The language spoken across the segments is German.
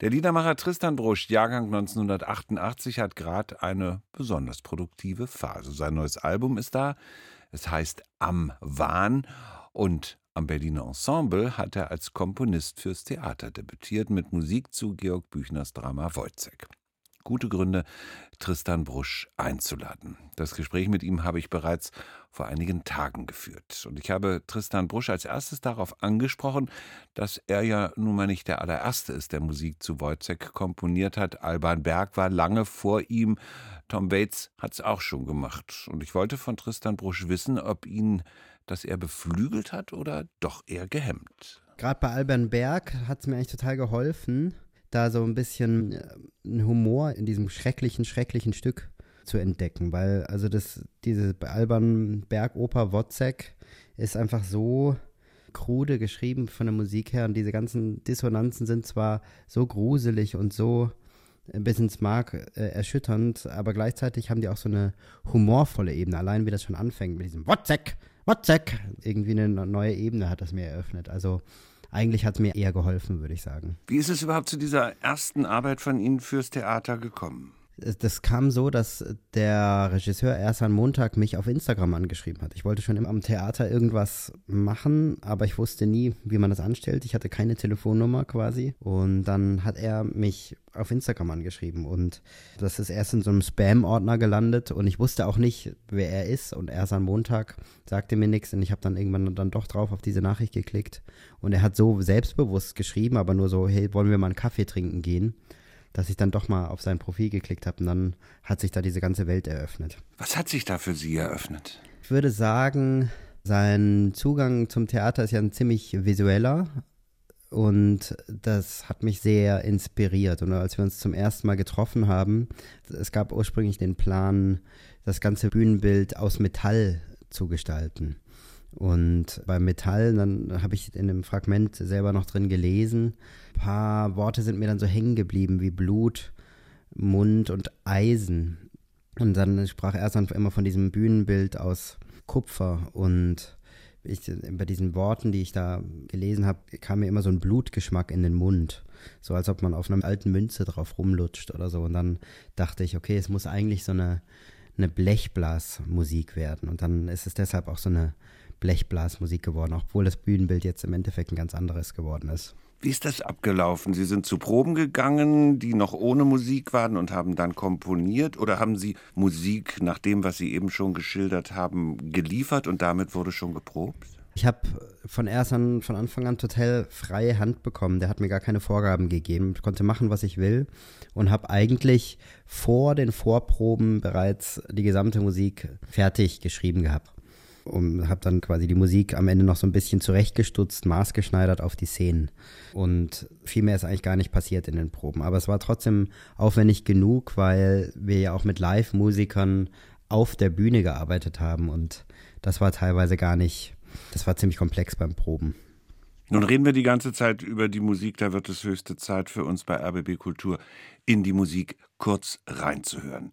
Der Liedermacher Tristan Brusch, Jahrgang 1988, hat gerade eine besonders produktive Phase. Sein neues Album ist da. Es heißt Am Wahn und am Berliner Ensemble hat er als Komponist fürs Theater debütiert mit Musik zu Georg Büchners Drama Wojzeck gute Gründe, Tristan Brusch einzuladen. Das Gespräch mit ihm habe ich bereits vor einigen Tagen geführt. Und ich habe Tristan Brusch als erstes darauf angesprochen, dass er ja nun mal nicht der allererste ist, der Musik zu Wojciech komponiert hat. Alban Berg war lange vor ihm. Tom Waits hat es auch schon gemacht. Und ich wollte von Tristan Brusch wissen, ob ihn das eher beflügelt hat oder doch eher gehemmt. Gerade bei Alban Berg hat es mir eigentlich total geholfen, da so ein bisschen äh, einen Humor in diesem schrecklichen, schrecklichen Stück zu entdecken, weil also das, diese Alban Bergoper Wozzeck ist einfach so krude geschrieben von der Musik her und diese ganzen Dissonanzen sind zwar so gruselig und so bis ins Mark äh, erschütternd, aber gleichzeitig haben die auch so eine humorvolle Ebene. Allein wie das schon anfängt mit diesem Wozzeck, Wozzeck, irgendwie eine neue Ebene hat das mir eröffnet. Also eigentlich hat es mir eher geholfen, würde ich sagen. Wie ist es überhaupt zu dieser ersten Arbeit von Ihnen fürs Theater gekommen? Das kam so, dass der Regisseur erst am Montag mich auf Instagram angeschrieben hat. Ich wollte schon immer am Theater irgendwas machen, aber ich wusste nie, wie man das anstellt. Ich hatte keine Telefonnummer quasi. Und dann hat er mich auf Instagram angeschrieben und das ist erst in so einem Spam-Ordner gelandet und ich wusste auch nicht, wer er ist. Und erst am Montag sagte mir nichts und ich habe dann irgendwann dann doch drauf auf diese Nachricht geklickt. Und er hat so selbstbewusst geschrieben, aber nur so, hey, wollen wir mal einen Kaffee trinken gehen? Dass ich dann doch mal auf sein Profil geklickt habe und dann hat sich da diese ganze Welt eröffnet. Was hat sich da für Sie eröffnet? Ich würde sagen, sein Zugang zum Theater ist ja ein ziemlich visueller und das hat mich sehr inspiriert. Und als wir uns zum ersten Mal getroffen haben, es gab ursprünglich den Plan, das ganze Bühnenbild aus Metall zu gestalten. Und beim Metall, dann habe ich in dem Fragment selber noch drin gelesen, ein paar Worte sind mir dann so hängen geblieben wie Blut, Mund und Eisen. Und dann sprach er dann immer von diesem Bühnenbild aus Kupfer und ich, bei diesen Worten, die ich da gelesen habe, kam mir immer so ein Blutgeschmack in den Mund. So als ob man auf einer alten Münze drauf rumlutscht oder so. Und dann dachte ich, okay, es muss eigentlich so eine, eine Blechblasmusik werden. Und dann ist es deshalb auch so eine Blechblasmusik geworden, obwohl das Bühnenbild jetzt im Endeffekt ein ganz anderes geworden ist. Wie ist das abgelaufen? Sie sind zu Proben gegangen, die noch ohne Musik waren und haben dann komponiert oder haben Sie Musik nach dem, was Sie eben schon geschildert haben, geliefert und damit wurde schon geprobt? Ich habe von erst an, von Anfang an total freie Hand bekommen. Der hat mir gar keine Vorgaben gegeben. Ich konnte machen, was ich will und habe eigentlich vor den Vorproben bereits die gesamte Musik fertig geschrieben gehabt und habe dann quasi die Musik am Ende noch so ein bisschen zurechtgestutzt, maßgeschneidert auf die Szenen. Und viel mehr ist eigentlich gar nicht passiert in den Proben. Aber es war trotzdem aufwendig genug, weil wir ja auch mit Live-Musikern auf der Bühne gearbeitet haben und das war teilweise gar nicht, das war ziemlich komplex beim Proben. Nun reden wir die ganze Zeit über die Musik, da wird es höchste Zeit für uns bei RBB Kultur in die Musik kurz reinzuhören.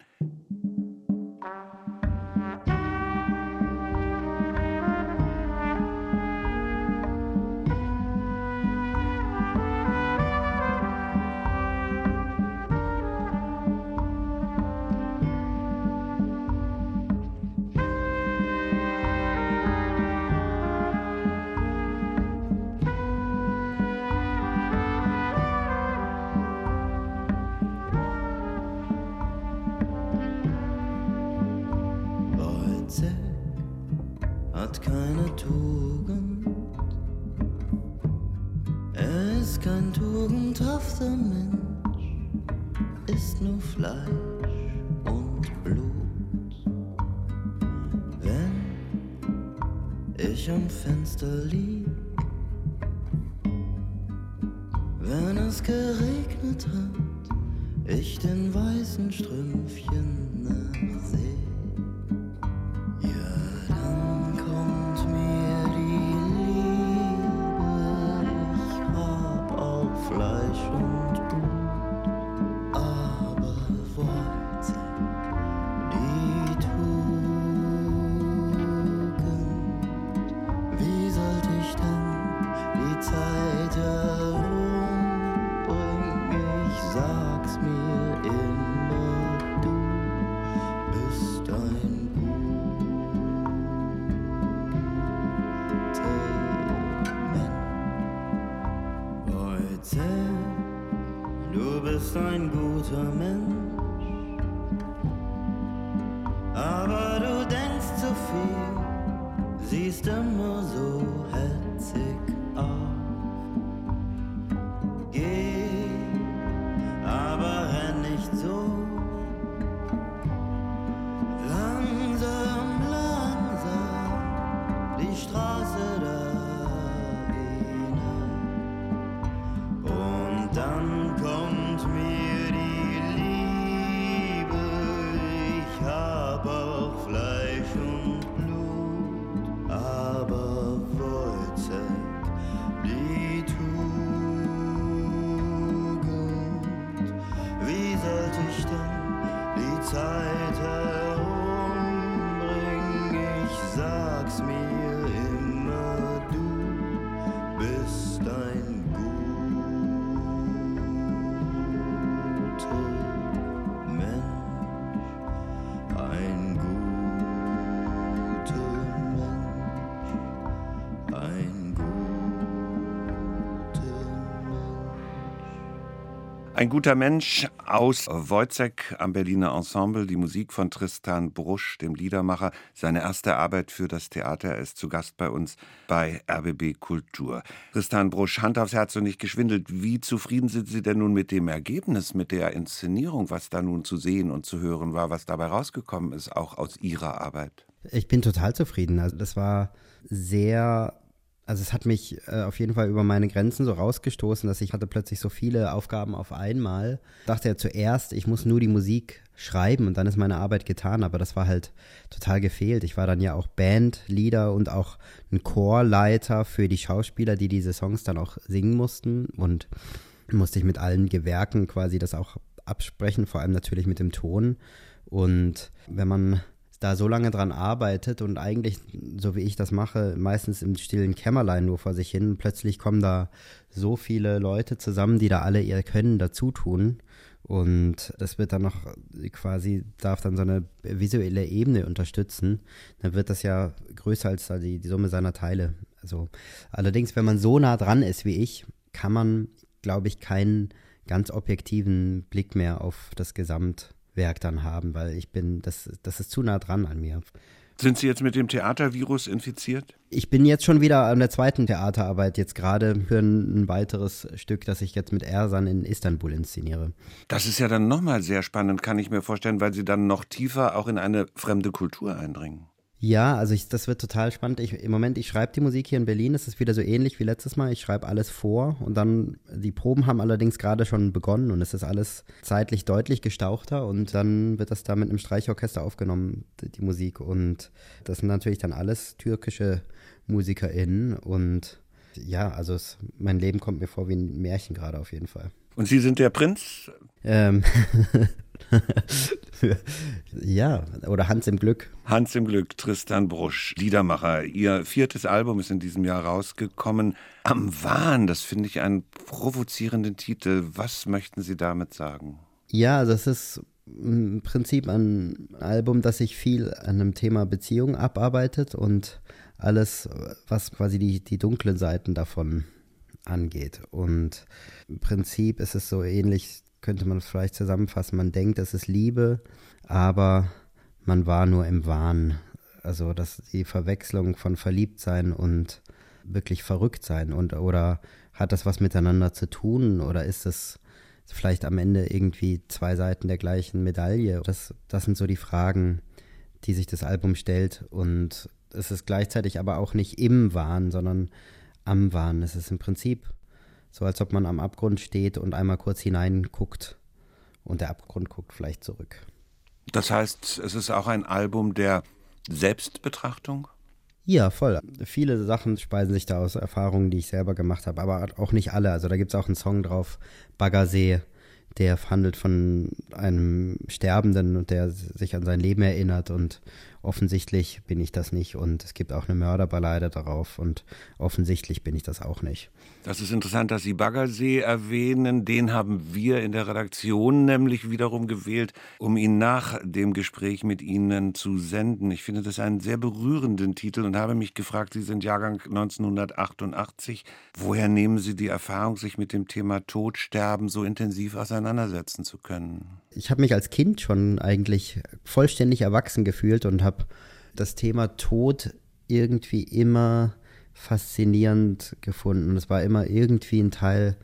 Zeug hat keine Tugend. Er ist kein tugendhafter Mensch, ist nur Fleisch und Blut. Wenn ich am Fenster lieg, wenn es geregnet hat, ich den weißen Strümpfchen nach. Bist ein guter Mensch. Aber du denkst zu viel, siehst immer so hetzig aus. Geh, aber renn nicht so. Langsam, langsam, die Straße da Ein guter Mensch aus Wojciech am Berliner Ensemble, die Musik von Tristan Brusch, dem Liedermacher. Seine erste Arbeit für das Theater. Er ist zu Gast bei uns bei RBB Kultur. Tristan Brusch, Hand aufs Herz und nicht geschwindelt. Wie zufrieden sind Sie denn nun mit dem Ergebnis, mit der Inszenierung, was da nun zu sehen und zu hören war, was dabei rausgekommen ist, auch aus Ihrer Arbeit? Ich bin total zufrieden. Also das war sehr, also es hat mich äh, auf jeden Fall über meine Grenzen so rausgestoßen, dass ich hatte plötzlich so viele Aufgaben auf einmal. Ich dachte ja zuerst, ich muss nur die Musik schreiben und dann ist meine Arbeit getan, aber das war halt total gefehlt. Ich war dann ja auch Bandleader und auch ein Chorleiter für die Schauspieler, die diese Songs dann auch singen mussten und musste ich mit allen Gewerken quasi das auch absprechen, vor allem natürlich mit dem Ton. Und wenn man da so lange dran arbeitet und eigentlich, so wie ich das mache, meistens im stillen Kämmerlein nur vor sich hin, plötzlich kommen da so viele Leute zusammen, die da alle ihr Können dazu tun. Und das wird dann noch quasi, darf dann so eine visuelle Ebene unterstützen. Dann wird das ja größer als die, die Summe seiner Teile. Also, allerdings, wenn man so nah dran ist wie ich, kann man, glaube ich, keinen ganz objektiven Blick mehr auf das Gesamtwerk dann haben, weil ich bin, das, das ist zu nah dran an mir. Sind Sie jetzt mit dem Theatervirus infiziert? Ich bin jetzt schon wieder an der zweiten Theaterarbeit, jetzt gerade für ein, ein weiteres Stück, das ich jetzt mit Ersan in Istanbul inszeniere. Das ist ja dann nochmal sehr spannend, kann ich mir vorstellen, weil Sie dann noch tiefer auch in eine fremde Kultur eindringen. Ja, also ich, das wird total spannend. Ich, Im Moment, ich schreibe die Musik hier in Berlin. Es ist wieder so ähnlich wie letztes Mal. Ich schreibe alles vor und dann, die Proben haben allerdings gerade schon begonnen und es ist alles zeitlich deutlich gestauchter und dann wird das da mit einem Streichorchester aufgenommen, die, Musik. Und das sind natürlich dann alles türkische MusikerInnen und ja, also es, mein Leben kommt mir vor wie ein Märchen gerade auf jeden Fall. Und Sie sind der Prinz? Ähm ja, oder Hans im Glück. Hans im Glück, Tristan Brusch, Liedermacher. Ihr viertes Album ist in diesem Jahr rausgekommen. Am Wahn, das finde ich einen provozierenden Titel. Was möchten Sie damit sagen? Ja, also es ist im Prinzip ein Album, das sich viel an dem Thema Beziehung abarbeitet und alles, was quasi die, die dunklen Seiten davon angeht. Und im Prinzip ist es so ähnlich, könnte man es vielleicht zusammenfassen. Man denkt, es ist Liebe, aber man war nur im Wahn. Also dass die Verwechslung von Verliebtsein und wirklich verrückt sein und oder hat das was miteinander zu tun oder ist es vielleicht am Ende irgendwie zwei Seiten der gleichen Medaille? Das, das sind so die Fragen, die sich das Album stellt und es ist gleichzeitig aber auch nicht im Wahn, sondern am Wahn. Es ist im Prinzip so, als ob man am Abgrund steht und einmal kurz hineinguckt und der Abgrund guckt vielleicht zurück. Das heißt, es ist auch ein Album der Selbstbetrachtung? Ja, voll. Viele Sachen speisen sich da aus Erfahrungen, die ich selber gemacht habe, aber auch nicht alle. Also da gibt es auch einen Song drauf, Baggersee, der handelt von einem Sterbenden und der sich an sein Leben erinnert und offensichtlich bin ich das nicht und es gibt auch eine Mörderballade darauf und offensichtlich bin ich das auch nicht. Das ist interessant, dass Sie Baggersee erwähnen. Den haben wir in der Redaktion nämlich wiederum gewählt, um ihn nach dem Gespräch mit Ihnen zu senden. Ich finde das einen sehr berührenden Titel und habe mich gefragt, Sie sind Jahrgang 1988. Woher nehmen Sie die Erfahrung, sich mit dem Thema Todsterben so intensiv auseinandersetzen zu können? Ich habe mich als Kind schon eigentlich vollständig erwachsen gefühlt und habe das Thema Tod irgendwie immer faszinierend gefunden. Es war immer irgendwie ein Teil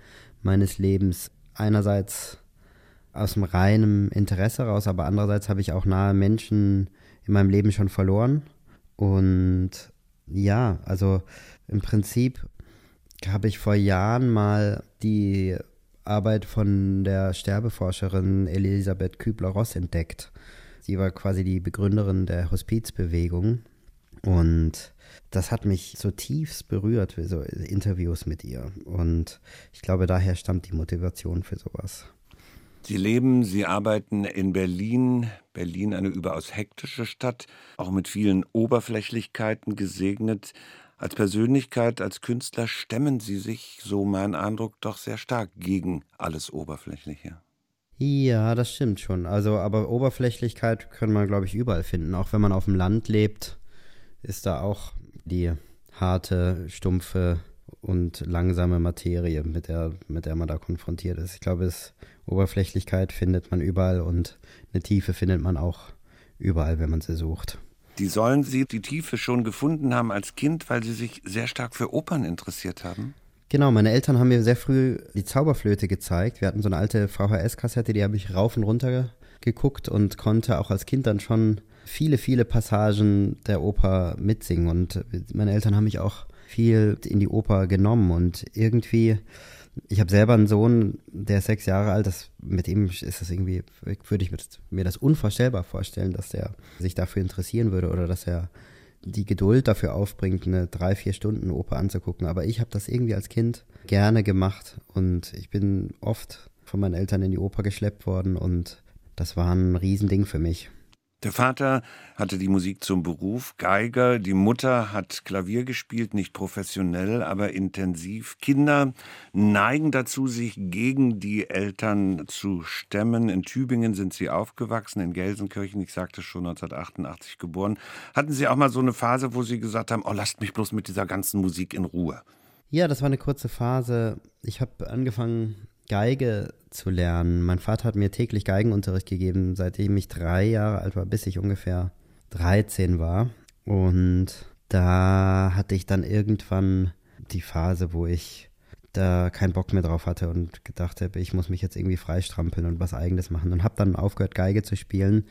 meines Lebens. Einerseits aus dem reinen Interesse raus, aber andererseits habe ich auch nahe Menschen in meinem Leben schon verloren. Und ja, also im Prinzip habe ich vor Jahren mal die Arbeit von der Sterbeforscherin Elisabeth Kübler-Ross entdeckt. Sie war quasi die Begründerin der Hospizbewegung und das hat mich so tiefst berührt, so Interviews mit ihr. Und ich glaube, daher stammt die Motivation für sowas. Sie leben, Sie arbeiten in Berlin. Berlin eine überaus hektische Stadt, auch mit vielen Oberflächlichkeiten gesegnet. Als Persönlichkeit, als Künstler stemmen Sie sich, so mein Eindruck, doch sehr stark gegen alles Oberflächliche. Ja, das stimmt schon. Also, aber Oberflächlichkeit kann man, glaube ich, überall finden. Auch wenn man auf dem Land lebt, ist da auch die harte, stumpfe und langsame Materie, mit der, mit der man da konfrontiert ist. Ich glaube, es, Oberflächlichkeit findet man überall und eine Tiefe findet man auch überall, wenn man sie sucht. Die sollen Sie die Tiefe schon gefunden haben als Kind, weil Sie sich sehr stark für Opern interessiert haben? Genau, meine Eltern haben mir sehr früh die Zauberflöte gezeigt. Wir hatten so eine alte VHS-Kassette, die habe ich rauf und runter geguckt und konnte auch als Kind dann schon viele, viele Passagen der Oper mitsingen. Und meine Eltern haben mich auch viel in die Oper genommen. Und irgendwie, ich habe selber einen Sohn, der ist sechs Jahre alt. Das, mit ihm ist das irgendwie, würde ich mir das unvorstellbar vorstellen, dass der sich dafür interessieren würde oder dass er die Geduld dafür aufbringt, eine drei, vier Stunden Oper anzugucken. Aber ich habe das irgendwie als Kind gerne gemacht und ich bin oft von meinen Eltern in die Oper geschleppt worden und das war ein Riesending für mich. Der Vater hatte die Musik zum Beruf, Geiger, die Mutter hat Klavier gespielt, nicht professionell, aber intensiv. Kinder neigen dazu, sich gegen die Eltern zu stemmen. In Tübingen sind sie aufgewachsen, in Gelsenkirchen, ich sagte schon 1988 geboren. Hatten Sie auch mal so eine Phase, wo Sie gesagt haben, oh, lasst mich bloß mit dieser ganzen Musik in Ruhe? Ja, das war eine kurze Phase. Ich habe angefangen, Geige zu lernen. Mein Vater hat mir täglich Geigenunterricht gegeben, seitdem ich drei Jahre alt war, bis ich ungefähr 13 war. Und da hatte ich dann irgendwann die Phase, wo ich da keinen Bock mehr drauf hatte und gedacht habe, ich muss mich jetzt irgendwie freistrampeln und was eigenes machen. Und habe dann aufgehört, Geige zu spielen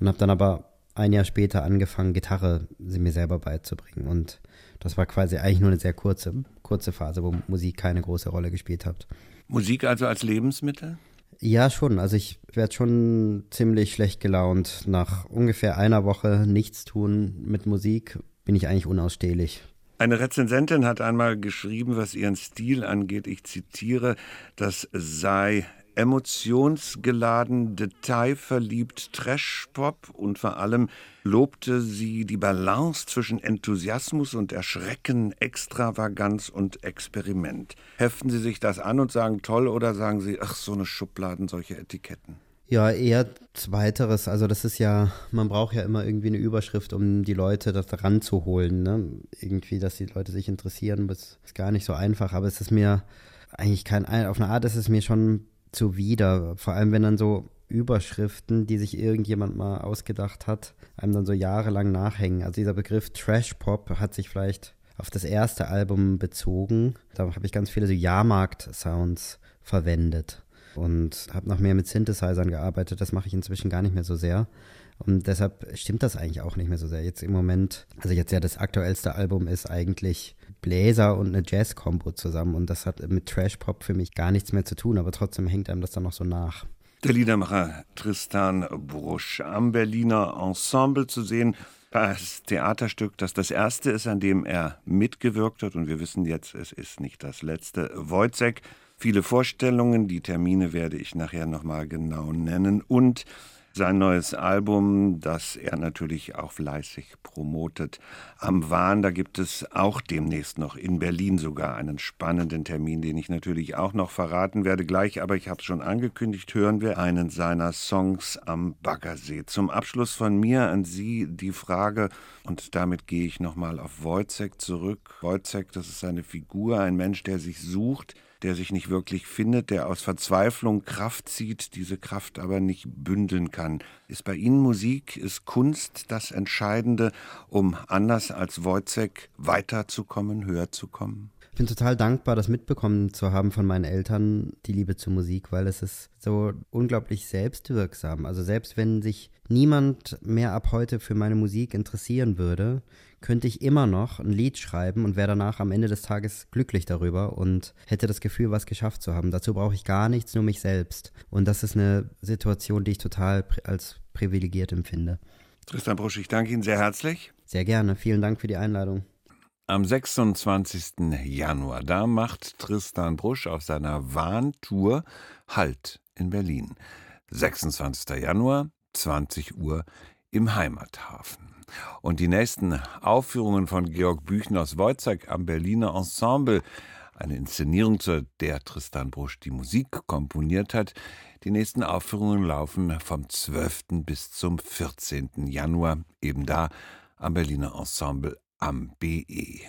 und habe dann aber ein Jahr später angefangen, Gitarre sie mir selber beizubringen. Und das war quasi eigentlich nur eine sehr kurze, kurze Phase, wo Musik keine große Rolle gespielt hat. Musik also als Lebensmittel? Ja, schon. Also ich werde schon ziemlich schlecht gelaunt. Nach ungefähr einer Woche nichts tun mit Musik bin ich eigentlich unausstehlich. Eine Rezensentin hat einmal geschrieben, was ihren Stil angeht, ich zitiere, das sei emotionsgeladen, detailverliebt Trash-Pop und vor allem lobte sie die Balance zwischen Enthusiasmus und Erschrecken, Extravaganz und Experiment. Heften Sie sich das an und sagen toll oder sagen Sie, ach, so eine Schubladen, solche Etiketten? Ja, eher zweiteres. Also das ist ja, man braucht ja immer irgendwie eine Überschrift, um die Leute das ranzuholen. Ne? Irgendwie, dass die Leute sich interessieren, das ist gar nicht so einfach. Aber es ist mir eigentlich kein, auf eine Art ist es mir schon zuwider. Vor allem, wenn dann so Überschriften, die sich irgendjemand mal ausgedacht hat, einem dann so jahrelang nachhängen. Also dieser Begriff Trash Pop hat sich vielleicht auf das erste Album bezogen. Da habe ich ganz viele so Jahrmarkt-Sounds verwendet und habe noch mehr mit Synthesizern gearbeitet. Das mache ich inzwischen gar nicht mehr so sehr. Und deshalb stimmt das eigentlich auch nicht mehr so sehr. Jetzt im Moment, also jetzt ja das aktuellste Album ist eigentlich Bläser und eine Jazz-Kombo zusammen und das hat mit Trash-Pop für mich gar nichts mehr zu tun, aber trotzdem hängt einem das dann noch so nach. Der Liedermacher Tristan Brusch am Berliner Ensemble zu sehen. Das Theaterstück, das das erste ist, an dem er mitgewirkt hat und wir wissen jetzt, es ist nicht das letzte. Wojciech viele Vorstellungen. Die Termine werde ich nachher nochmal genau nennen. Und sein neues Album, das er natürlich auch fleißig promotet. Am Wahn, da gibt es auch demnächst noch in Berlin sogar einen spannenden Termin, den ich natürlich auch noch verraten werde gleich, aber ich habe es schon angekündigt, hören wir einen seiner Songs am Baggersee. Zum Abschluss von mir an Sie die Frage, und damit gehe ich nochmal auf Wojcek zurück. Wojcek, das ist eine Figur, ein Mensch, der sich sucht, der sich nicht wirklich findet, der aus Verzweiflung Kraft zieht, diese Kraft aber nicht bündeln kann. Ist bei Ihnen Musik, ist Kunst das Entscheidende, um anders als Wojcek weiterzukommen, höher zu kommen? Ich bin total dankbar, das mitbekommen zu haben von meinen Eltern, die Liebe zur Musik, weil es ist so unglaublich selbstwirksam. Also selbst wenn sich niemand mehr ab heute für meine Musik interessieren würde, könnte ich immer noch ein Lied schreiben und wäre danach am Ende des Tages glücklich darüber und hätte das Gefühl, was geschafft zu haben. Dazu brauche ich gar nichts, nur mich selbst. Und das ist eine Situation, die ich total als privilegiert empfinde. Tristan Brusch, ich danke Ihnen sehr herzlich. Sehr gerne. Vielen Dank für die Einladung. Am 26. Januar, da macht Tristan Brusch auf seiner Warntour Halt in Berlin. 26. Januar, 20 Uhr im Heimathafen. Und die nächsten Aufführungen von Georg Büchners Wojcek am Berliner Ensemble, eine Inszenierung, zu der Tristan Brusch die Musik komponiert hat, die nächsten Aufführungen laufen vom 12. bis zum 14. Januar, eben da am Berliner Ensemble am BE.